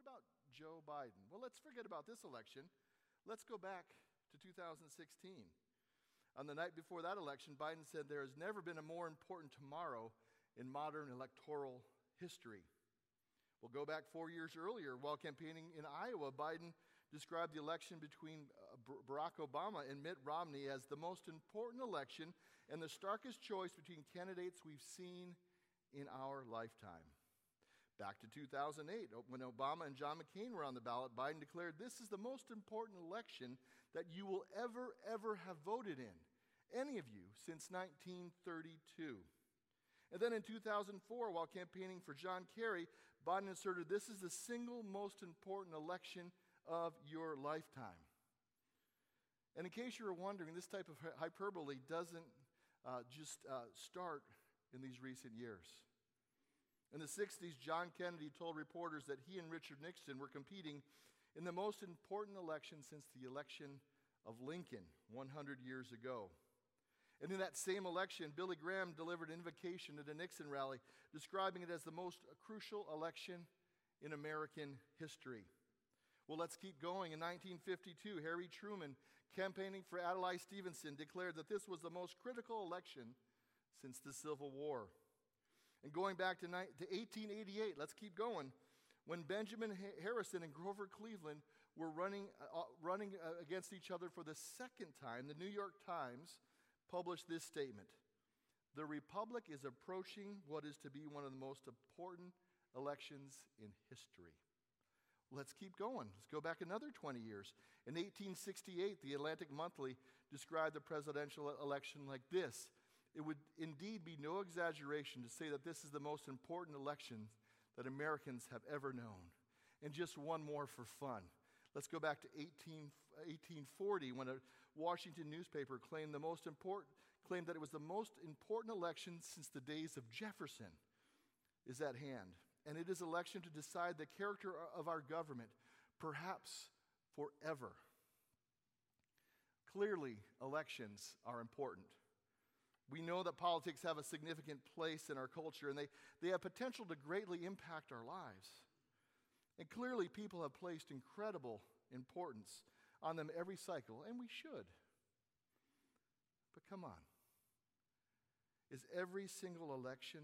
what about Joe Biden? Well, let's forget about this election. Let's go back to 2016. On the night before that election, Biden said there has never been a more important tomorrow in modern electoral history. We'll go back four years earlier while campaigning in Iowa. Biden described the election between uh, Barack Obama and Mitt Romney as the most important election and the starkest choice between candidates we've seen in our lifetime. Back to 2008, when Obama and John McCain were on the ballot, Biden declared, This is the most important election that you will ever, ever have voted in, any of you, since 1932. And then in 2004, while campaigning for John Kerry, Biden asserted, This is the single most important election of your lifetime. And in case you were wondering, this type of hyperbole doesn't uh, just uh, start in these recent years. In the 60s, John Kennedy told reporters that he and Richard Nixon were competing in the most important election since the election of Lincoln 100 years ago. And in that same election, Billy Graham delivered an invocation at a Nixon rally, describing it as the most crucial election in American history. Well, let's keep going. In 1952, Harry Truman, campaigning for Adlai Stevenson, declared that this was the most critical election since the Civil War. And going back to, ni- to 1888, let's keep going. When Benjamin Harrison and Grover Cleveland were running, uh, uh, running uh, against each other for the second time, the New York Times published this statement The Republic is approaching what is to be one of the most important elections in history. Let's keep going. Let's go back another 20 years. In 1868, the Atlantic Monthly described the presidential election like this it would indeed be no exaggeration to say that this is the most important election that Americans have ever known. And just one more for fun. Let's go back to 18, 1840 when a Washington newspaper claimed, the most important, claimed that it was the most important election since the days of Jefferson is at hand. And it is election to decide the character of our government, perhaps forever. Clearly, elections are important. We know that politics have a significant place in our culture and they, they have potential to greatly impact our lives. And clearly, people have placed incredible importance on them every cycle, and we should. But come on. Is every single election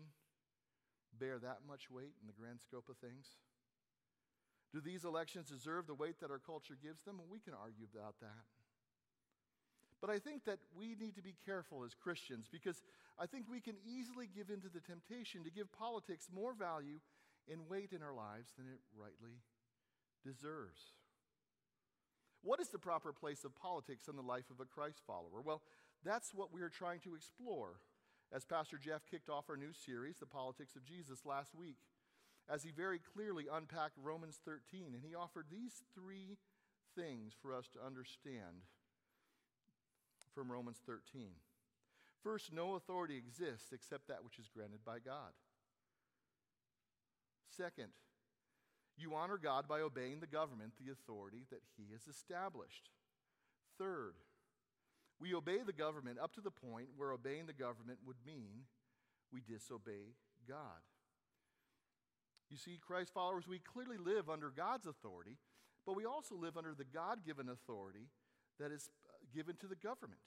bear that much weight in the grand scope of things? Do these elections deserve the weight that our culture gives them? Well, we can argue about that. But I think that we need to be careful as Christians because I think we can easily give in to the temptation to give politics more value and weight in our lives than it rightly deserves. What is the proper place of politics in the life of a Christ follower? Well, that's what we are trying to explore as Pastor Jeff kicked off our new series, The Politics of Jesus, last week, as he very clearly unpacked Romans 13, and he offered these three things for us to understand from Romans 13. First, no authority exists except that which is granted by God. Second, you honor God by obeying the government, the authority that He has established. Third, we obey the government up to the point where obeying the government would mean we disobey God. You see, Christ followers, we clearly live under God's authority, but we also live under the God given authority that is given to the government.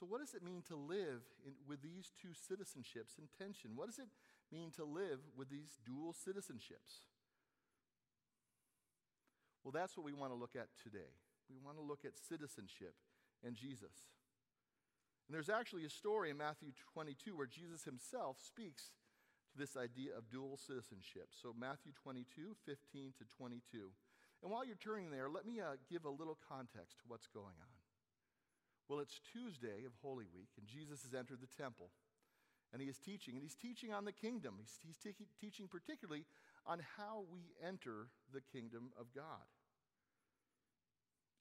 So, what does it mean to live in, with these two citizenships in tension? What does it mean to live with these dual citizenships? Well, that's what we want to look at today. We want to look at citizenship and Jesus. And there's actually a story in Matthew 22 where Jesus himself speaks to this idea of dual citizenship. So, Matthew 22, 15 to 22. And while you're turning there, let me uh, give a little context to what's going on. Well, it's Tuesday of Holy Week, and Jesus has entered the temple. And he is teaching, and he's teaching on the kingdom. He's, he's te- teaching particularly on how we enter the kingdom of God.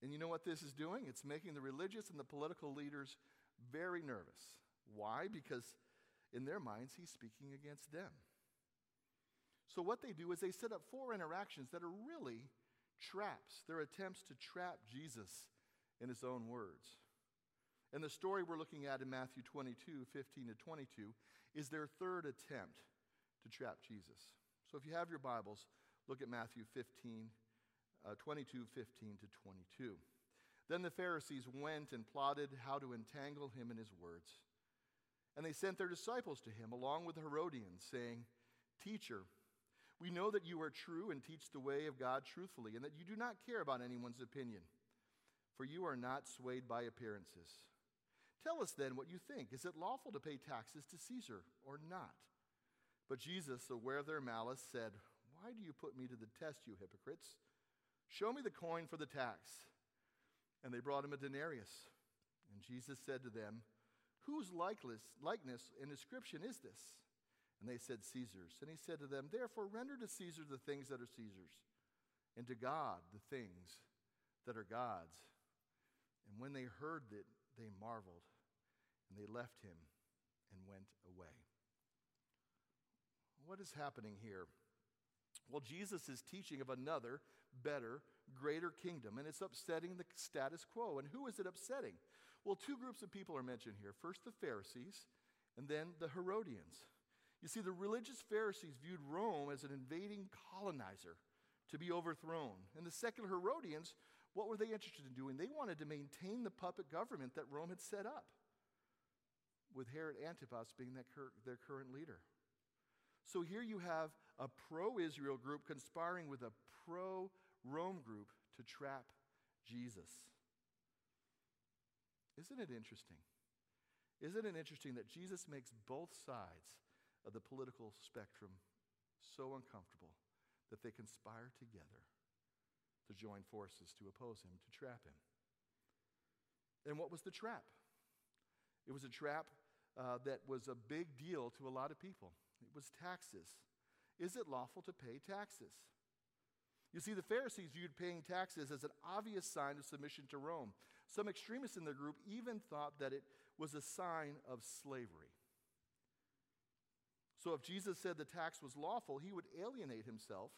And you know what this is doing? It's making the religious and the political leaders very nervous. Why? Because in their minds, he's speaking against them. So, what they do is they set up four interactions that are really traps. They're attempts to trap Jesus in his own words. And the story we're looking at in Matthew 22, 15 to 22, is their third attempt to trap Jesus. So if you have your Bibles, Look at Matthew 15, uh, 22, 15 to 22. Then the Pharisees went and plotted how to entangle him in his words. And they sent their disciples to him, along with the Herodians, saying, Teacher, we know that you are true and teach the way of God truthfully, and that you do not care about anyone's opinion, for you are not swayed by appearances. Tell us then what you think. Is it lawful to pay taxes to Caesar or not? But Jesus, aware of their malice, said, Why do you put me to the test, you hypocrites? Show me the coin for the tax. And they brought him a denarius. And Jesus said to them, Whose likeness, and inscription is this? And they said, Caesar's. And he said to them, Therefore, render to Caesar the things that are Caesar's, and to God the things that are God's. And when they heard that, they marveled, and they left him and went away. What is happening here? Well, Jesus is teaching of another, better, greater kingdom, and it's upsetting the status quo. And who is it upsetting? Well, two groups of people are mentioned here first, the Pharisees, and then the Herodians. You see, the religious Pharisees viewed Rome as an invading colonizer to be overthrown. And the secular Herodians, what were they interested in doing? They wanted to maintain the puppet government that Rome had set up, with Herod Antipas being cur- their current leader. So here you have a pro Israel group conspiring with a pro Rome group to trap Jesus. Isn't it interesting? Isn't it interesting that Jesus makes both sides of the political spectrum so uncomfortable that they conspire together to join forces to oppose him, to trap him? And what was the trap? It was a trap uh, that was a big deal to a lot of people. It was taxes. Is it lawful to pay taxes? You see, the Pharisees viewed paying taxes as an obvious sign of submission to Rome. Some extremists in their group even thought that it was a sign of slavery. So, if Jesus said the tax was lawful, he would alienate himself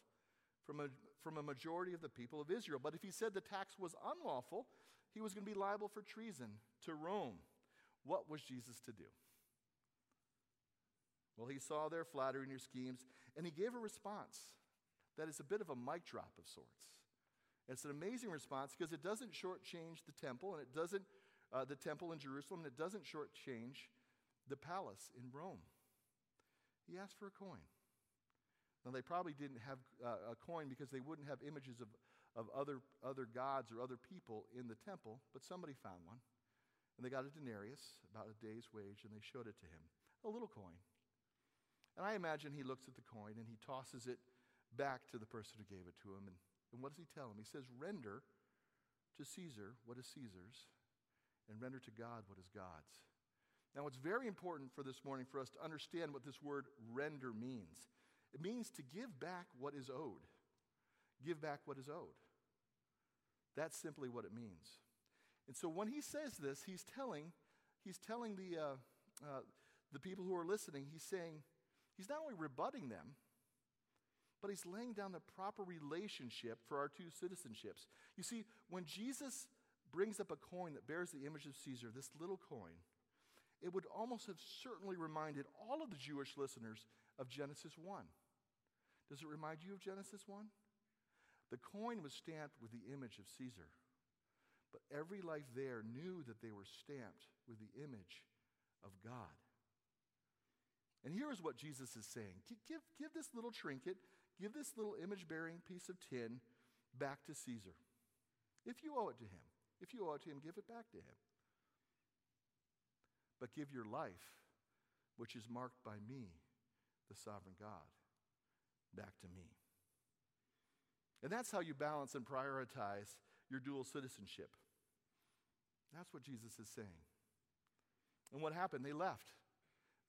from a, from a majority of the people of Israel. But if he said the tax was unlawful, he was going to be liable for treason to Rome. What was Jesus to do? Well, he saw their flattery and their schemes, and he gave a response that is a bit of a mic drop of sorts. It's an amazing response because it doesn't shortchange the temple, and it doesn't, uh, the temple in Jerusalem, and it doesn't shortchange the palace in Rome. He asked for a coin. Now, they probably didn't have uh, a coin because they wouldn't have images of, of other, other gods or other people in the temple, but somebody found one. And they got a denarius, about a day's wage, and they showed it to him. A little coin. And I imagine he looks at the coin and he tosses it back to the person who gave it to him. And, and what does he tell him? He says, Render to Caesar what is Caesar's, and render to God what is God's. Now, it's very important for this morning for us to understand what this word render means. It means to give back what is owed. Give back what is owed. That's simply what it means. And so when he says this, he's telling, he's telling the, uh, uh, the people who are listening, he's saying, He's not only rebutting them, but he's laying down the proper relationship for our two citizenships. You see, when Jesus brings up a coin that bears the image of Caesar, this little coin, it would almost have certainly reminded all of the Jewish listeners of Genesis 1. Does it remind you of Genesis 1? The coin was stamped with the image of Caesar, but every life there knew that they were stamped with the image of God. And here is what Jesus is saying give, give this little trinket, give this little image bearing piece of tin back to Caesar. If you owe it to him, if you owe it to him, give it back to him. But give your life, which is marked by me, the sovereign God, back to me. And that's how you balance and prioritize your dual citizenship. That's what Jesus is saying. And what happened? They left.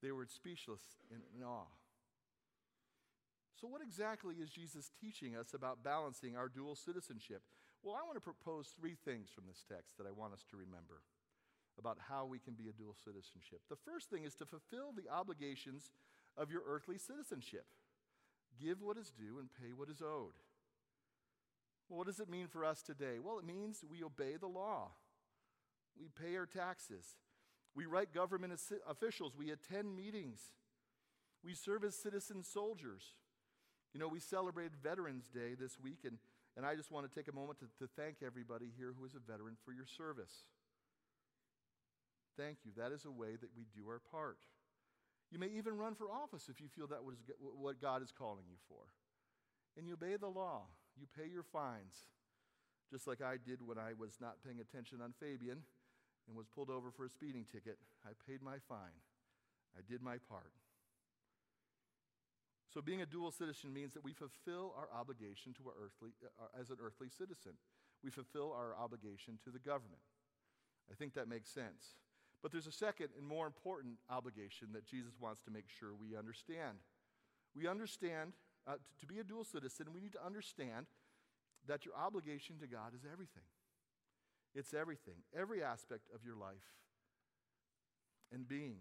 They were speechless in, in awe. So, what exactly is Jesus teaching us about balancing our dual citizenship? Well, I want to propose three things from this text that I want us to remember about how we can be a dual citizenship. The first thing is to fulfill the obligations of your earthly citizenship give what is due and pay what is owed. Well, what does it mean for us today? Well, it means we obey the law, we pay our taxes, we write government officials. We attend meetings. We serve as citizen soldiers. You know, we celebrated Veterans Day this week, and, and I just want to take a moment to, to thank everybody here who is a veteran for your service. Thank you. That is a way that we do our part. You may even run for office if you feel that was what God is calling you for. And you obey the law, you pay your fines, just like I did when I was not paying attention on Fabyan and was pulled over for a speeding ticket. I paid my fine, I did my part. So, being a dual citizen means that we fulfill our obligation to our earthly, uh, as an earthly citizen. We fulfill our obligation to the government. I think that makes sense. But there's a second and more important obligation that Jesus wants to make sure we understand. We understand, uh, t- to be a dual citizen, we need to understand that your obligation to God is everything. It's everything, every aspect of your life and being.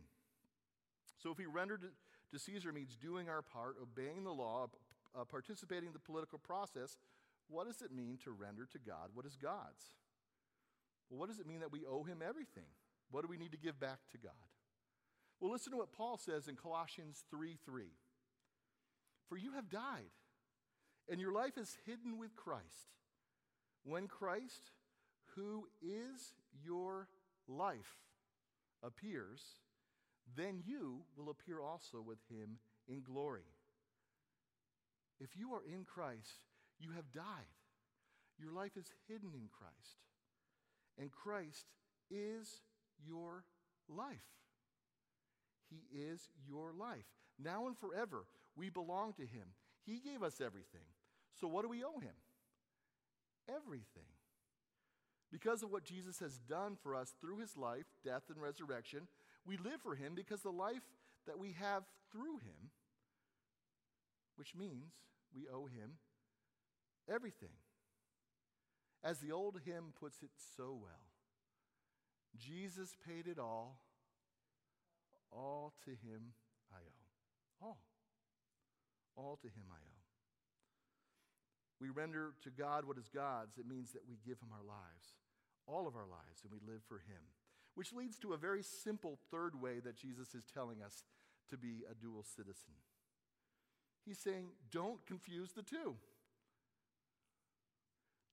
So if we render to, to Caesar means doing our part, obeying the law, uh, participating in the political process, what does it mean to render to God what is God's? Well, what does it mean that we owe him everything? What do we need to give back to God? Well, listen to what Paul says in Colossians 3 3. For you have died, and your life is hidden with Christ. When Christ, who is your life, appears, then you will appear also with him in glory. If you are in Christ, you have died. Your life is hidden in Christ. And Christ is your life. He is your life. Now and forever, we belong to Him. He gave us everything. So, what do we owe Him? Everything. Because of what Jesus has done for us through His life, death, and resurrection, we live for Him because the life that we have through Him, which means we owe Him everything. As the old hymn puts it so well Jesus paid it all. All to him I owe. All. All to him I owe. We render to God what is God's. It means that we give him our lives, all of our lives, and we live for him. Which leads to a very simple third way that Jesus is telling us to be a dual citizen. He's saying, don't confuse the two.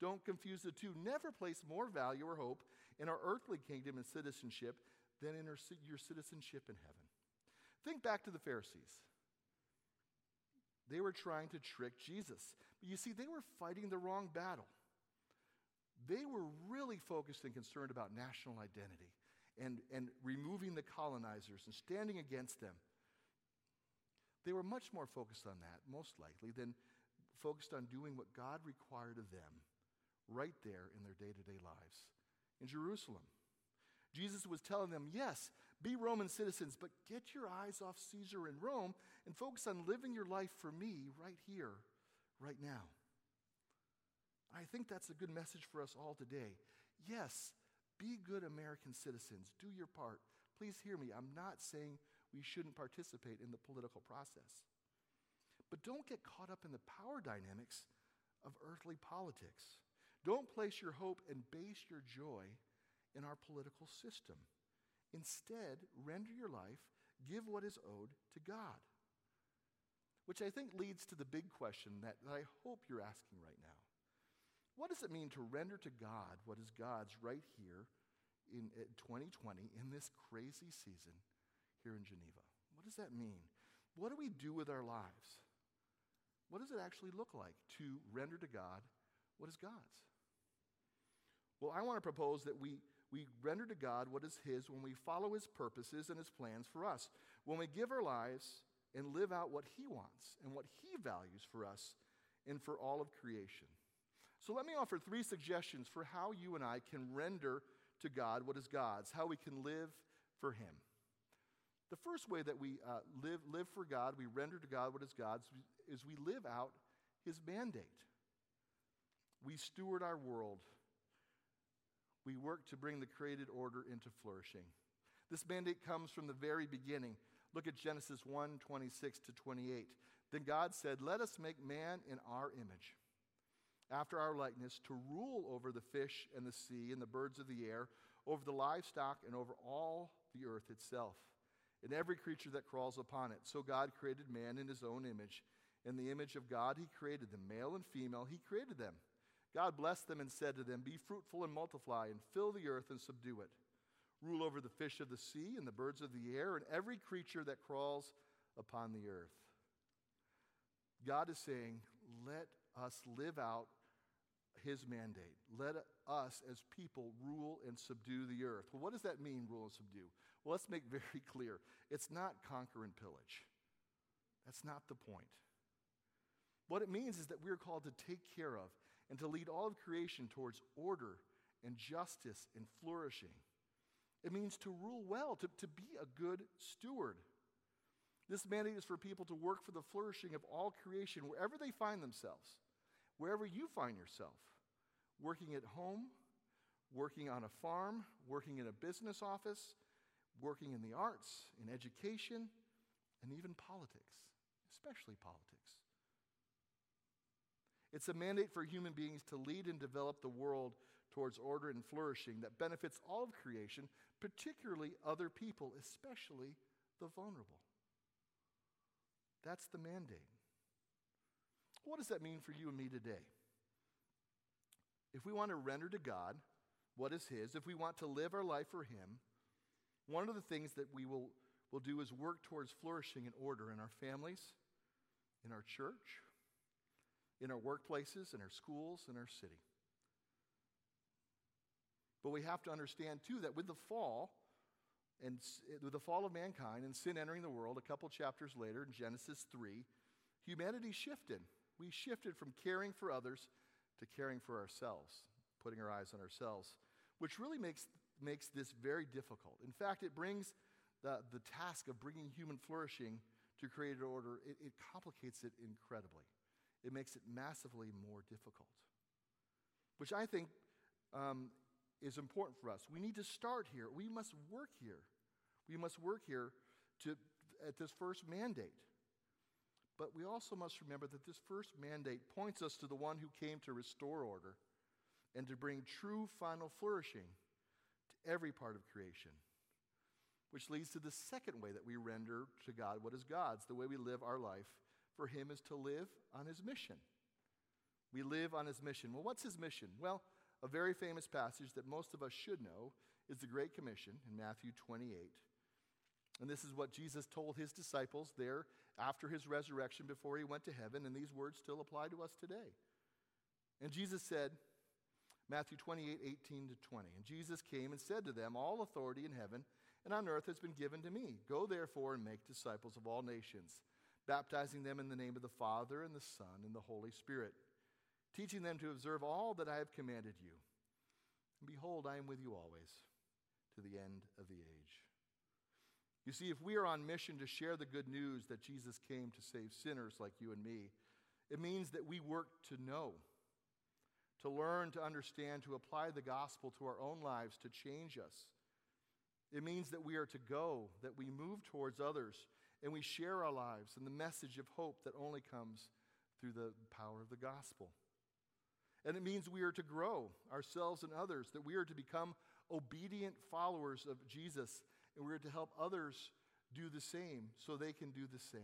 Don't confuse the two. Never place more value or hope in our earthly kingdom and citizenship than in our, your citizenship in heaven. Think back to the Pharisees. They were trying to trick Jesus. But you see, they were fighting the wrong battle. They were really focused and concerned about national identity and, and removing the colonizers and standing against them. They were much more focused on that, most likely, than focused on doing what God required of them right there in their day to day lives in Jerusalem. Jesus was telling them, yes, be Roman citizens, but get your eyes off Caesar in Rome and focus on living your life for me right here, right now. I think that's a good message for us all today. Yes, be good American citizens. Do your part. Please hear me. I'm not saying we shouldn't participate in the political process. But don't get caught up in the power dynamics of earthly politics. Don't place your hope and base your joy in our political system. Instead, render your life, give what is owed to God. Which I think leads to the big question that, that I hope you're asking right now. What does it mean to render to God what is God's right here in, in 2020 in this crazy season here in Geneva? What does that mean? What do we do with our lives? What does it actually look like to render to God what is God's? Well, I want to propose that we, we render to God what is His when we follow His purposes and His plans for us, when we give our lives and live out what He wants and what He values for us and for all of creation. So let me offer three suggestions for how you and I can render to God what is God's, how we can live for Him. The first way that we uh, live, live for God, we render to God what is God's, is we live out His mandate. We steward our world we work to bring the created order into flourishing. This mandate comes from the very beginning. Look at Genesis 1 26 to 28. Then God said, Let us make man in our image, after our likeness, to rule over the fish and the sea and the birds of the air, over the livestock, and over all the earth itself, and every creature that crawls upon it. So God created man in his own image. In the image of God, He created them, male and female, He created them. God blessed them and said to them, Be fruitful and multiply, and fill the earth and subdue it. Rule over the fish of the sea and the birds of the air and every creature that crawls upon the earth. God is saying, Let us live out his mandate. Let us, as people, rule and subdue the earth. Well, what does that mean, rule and subdue? Well, let's make very clear it's not conquer and pillage. That's not the point. What it means is that we're called to take care of and to lead all of creation towards order and justice and flourishing. It means to rule well, to, to be a good steward. This mandate is for people to work for the flourishing of all creation wherever they find themselves, wherever you find yourself, working at home, working on a farm, working in a business office, working in the arts, in education, and even politics, especially politics. It's a mandate for human beings to lead and develop the world towards order and flourishing that benefits all of creation, particularly other people, especially the vulnerable. That's the mandate. What does that mean for you and me today? If we want to render to God what is His, if we want to live our life for Him, one of the things that we will, will do is work towards flourishing and order in our families, in our church, in our workplaces, in our schools, in our city. But we have to understand, too, that with the fall, and with the fall of mankind and sin entering the world, a couple chapters later in Genesis 3, humanity shifted. We shifted from caring for others to caring for ourselves, putting our eyes on ourselves, which really makes, makes this very difficult. In fact, it brings the, the task of bringing human flourishing to created order, it, it complicates it incredibly. It makes it massively more difficult, which I think um, is important for us. We need to start here. We must work here. We must work here to, at this first mandate. But we also must remember that this first mandate points us to the one who came to restore order and to bring true final flourishing to every part of creation. Which leads to the second way that we render to God what is God's, the way we live our life for Him is to live on His mission. We live on His mission. Well, what's His mission? Well, a very famous passage that most of us should know is the Great Commission in Matthew 28. And this is what Jesus told his disciples there after his resurrection before he went to heaven, and these words still apply to us today. And Jesus said, Matthew 28, 18 to 20. And Jesus came and said to them, All authority in heaven and on earth has been given to me. Go therefore and make disciples of all nations, baptizing them in the name of the Father and the Son and the Holy Spirit teaching them to observe all that I have commanded you. And behold, I am with you always to the end of the age. You see, if we are on mission to share the good news that Jesus came to save sinners like you and me, it means that we work to know, to learn, to understand, to apply the gospel to our own lives, to change us. It means that we are to go, that we move towards others, and we share our lives and the message of hope that only comes through the power of the gospel. And it means we are to grow ourselves and others, that we are to become obedient followers of Jesus, and we are to help others do the same so they can do the same.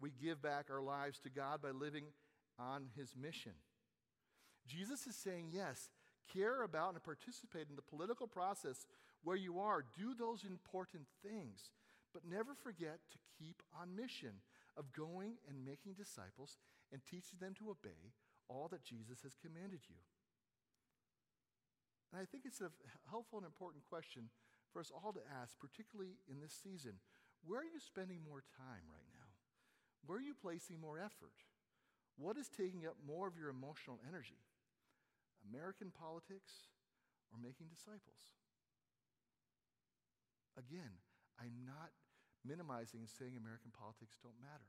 We give back our lives to God by living on His mission. Jesus is saying, yes, care about and participate in the political process where you are. Do those important things, but never forget to keep on mission of going and making disciples and teaching them to obey all that Jesus has commanded you. And I think it's a helpful and important question for us all to ask, particularly in this season. Where are you spending more time right now? Where are you placing more effort? What is taking up more of your emotional energy? American politics or making disciples? Again, I'm not minimizing and saying American politics don't matter.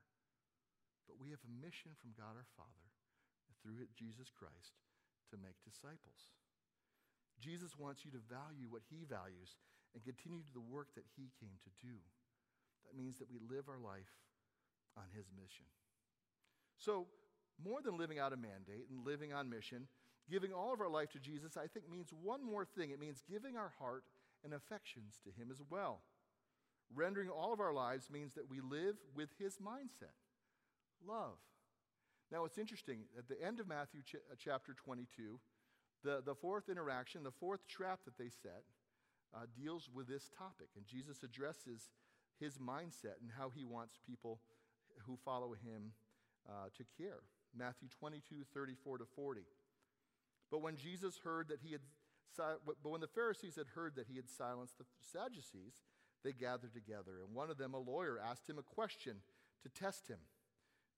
But we have a mission from God our Father through Jesus Christ to make disciples. Jesus wants you to value what he values and continue the work that he came to do. That means that we live our life on his mission. So, more than living out a mandate and living on mission, giving all of our life to Jesus, I think means one more thing. It means giving our heart and affections to him as well. Rendering all of our lives means that we live with his mindset love. Now, it's interesting. At the end of Matthew ch- uh, chapter 22, the, the fourth interaction, the fourth trap that they set, uh, deals with this topic. And Jesus addresses his mindset and how he wants people who follow him uh, to care. Matthew 22, 34 to 40. But when Jesus heard that he had, but when the Pharisees had heard that he had silenced the Sadducees, they gathered together. And one of them, a lawyer, asked him a question to test him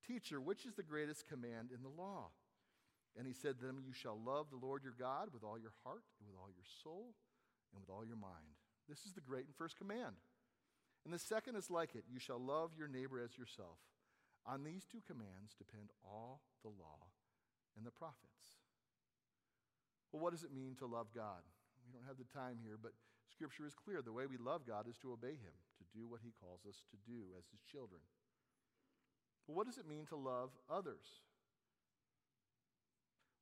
Teacher, which is the greatest command in the law? And he said to them, You shall love the Lord your God with all your heart, and with all your soul, and with all your mind. This is the great and first command. And the second is like it you shall love your neighbor as yourself. On these two commands depend all the law and the prophets. Well, what does it mean to love God? We don't have the time here, but Scripture is clear. The way we love God is to obey Him, to do what He calls us to do as His children. Well, what does it mean to love others?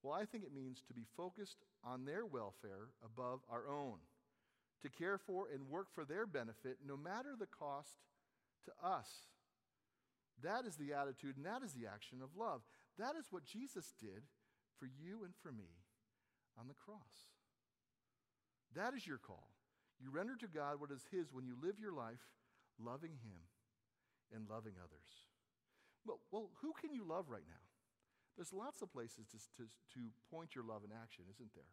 Well, I think it means to be focused on their welfare above our own, to care for and work for their benefit no matter the cost to us. That is the attitude and that is the action of love. That is what Jesus did for you and for me on the cross. That is your call. You render to God what is His when you live your life loving Him and loving others. Well, well who can you love right now? There's lots of places to, to, to point your love in action, isn't there?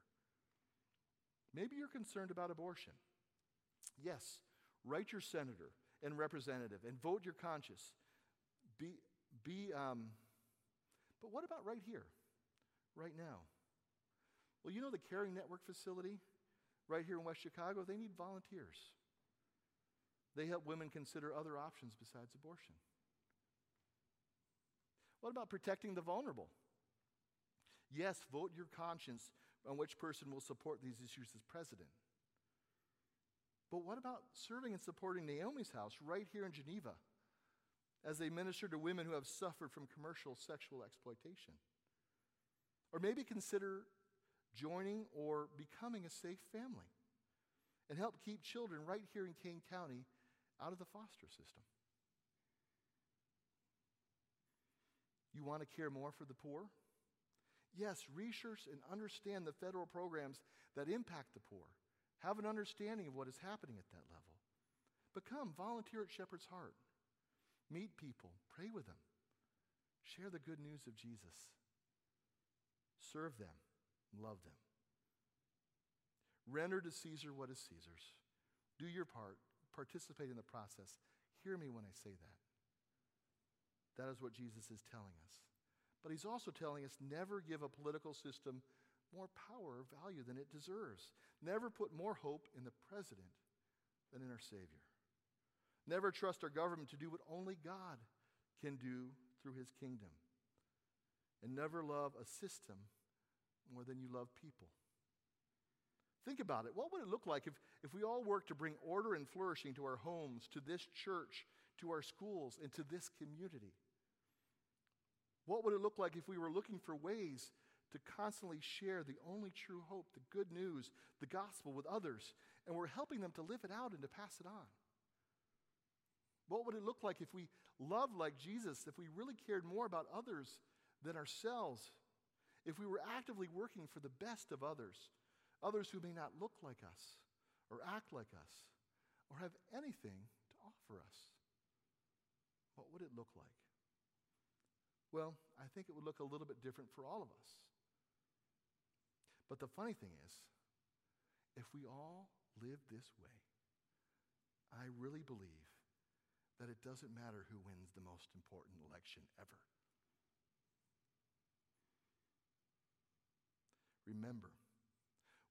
Maybe you're concerned about abortion. Yes, write your senator and representative and vote your conscience. Be, be, um, but what about right here, right now? Well, you know the Caring Network facility right here in West Chicago? They need volunteers. They help women consider other options besides abortion. What about protecting the vulnerable? Yes, vote your conscience on which person will support these issues as president. But what about serving and supporting Naomi's house right here in Geneva as they minister to women who have suffered from commercial sexual exploitation? Or maybe consider joining or becoming a safe family and help keep children right here in Kane County out of the foster system. You want to care more for the poor? Yes, research and understand the federal programs that impact the poor. Have an understanding of what is happening at that level. Become volunteer at Shepherd's Heart. Meet people, pray with them, share the good news of Jesus, serve them, love them. Render to Caesar what is Caesar's. Do your part, participate in the process. Hear me when I say that. That is what Jesus is telling us. But he's also telling us never give a political system more power or value than it deserves. Never put more hope in the president than in our Savior. Never trust our government to do what only God can do through his kingdom. And never love a system more than you love people. Think about it. What would it look like if, if we all worked to bring order and flourishing to our homes, to this church, to our schools, and to this community? What would it look like if we were looking for ways to constantly share the only true hope, the good news, the gospel with others, and we're helping them to live it out and to pass it on? What would it look like if we loved like Jesus, if we really cared more about others than ourselves, if we were actively working for the best of others, others who may not look like us or act like us or have anything to offer us? What would it look like? Well, I think it would look a little bit different for all of us. But the funny thing is, if we all live this way, I really believe that it doesn't matter who wins the most important election ever. Remember,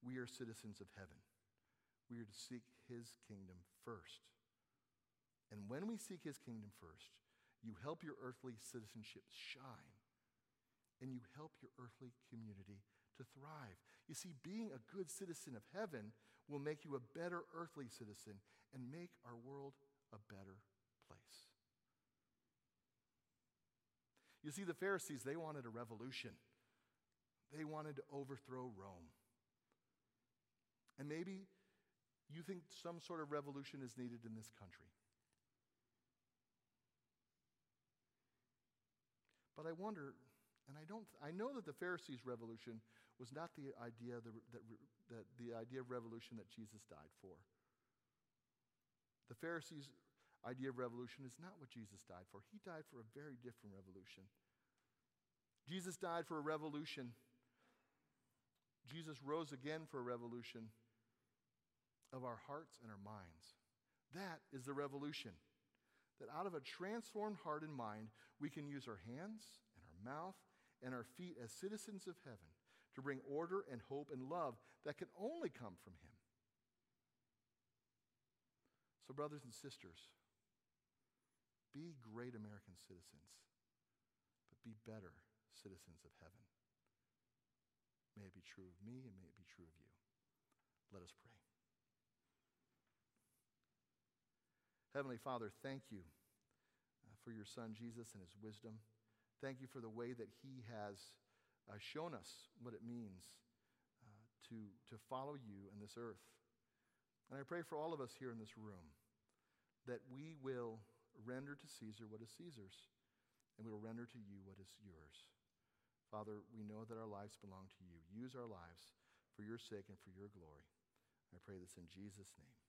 we are citizens of heaven. We are to seek his kingdom first. And when we seek his kingdom first, you help your earthly citizenship shine, and you help your earthly community to thrive. You see, being a good citizen of heaven will make you a better earthly citizen and make our world a better place. You see, the Pharisees, they wanted a revolution. They wanted to overthrow Rome. And maybe you think some sort of revolution is needed in this country. But I wonder, and I don't, I know that the Pharisees' revolution was not the idea the, that, that the idea of revolution that Jesus died for. The Pharisees' idea of revolution is not what Jesus died for. He died for a very different revolution. Jesus died for a revolution Jesus rose again for a revolution of our hearts and our minds. That is the revolution. That out of a transformed heart and mind, we can use our hands and our mouth and our feet as citizens of heaven to bring order and hope and love that can only come from Him. So, brothers and sisters, be great American citizens, but be better citizens of heaven. May it be true of me and may it be true of you. Let us pray. Heavenly Father, thank you uh, for your Son Jesus and his wisdom. Thank you for the way that he has uh, shown us what it means uh, to, to follow you in this earth. And I pray for all of us here in this room that we will render to Caesar what is Caesar's, and we will render to you what is yours. Father, we know that our lives belong to you. Use our lives for your sake and for your glory. I pray this in Jesus' name.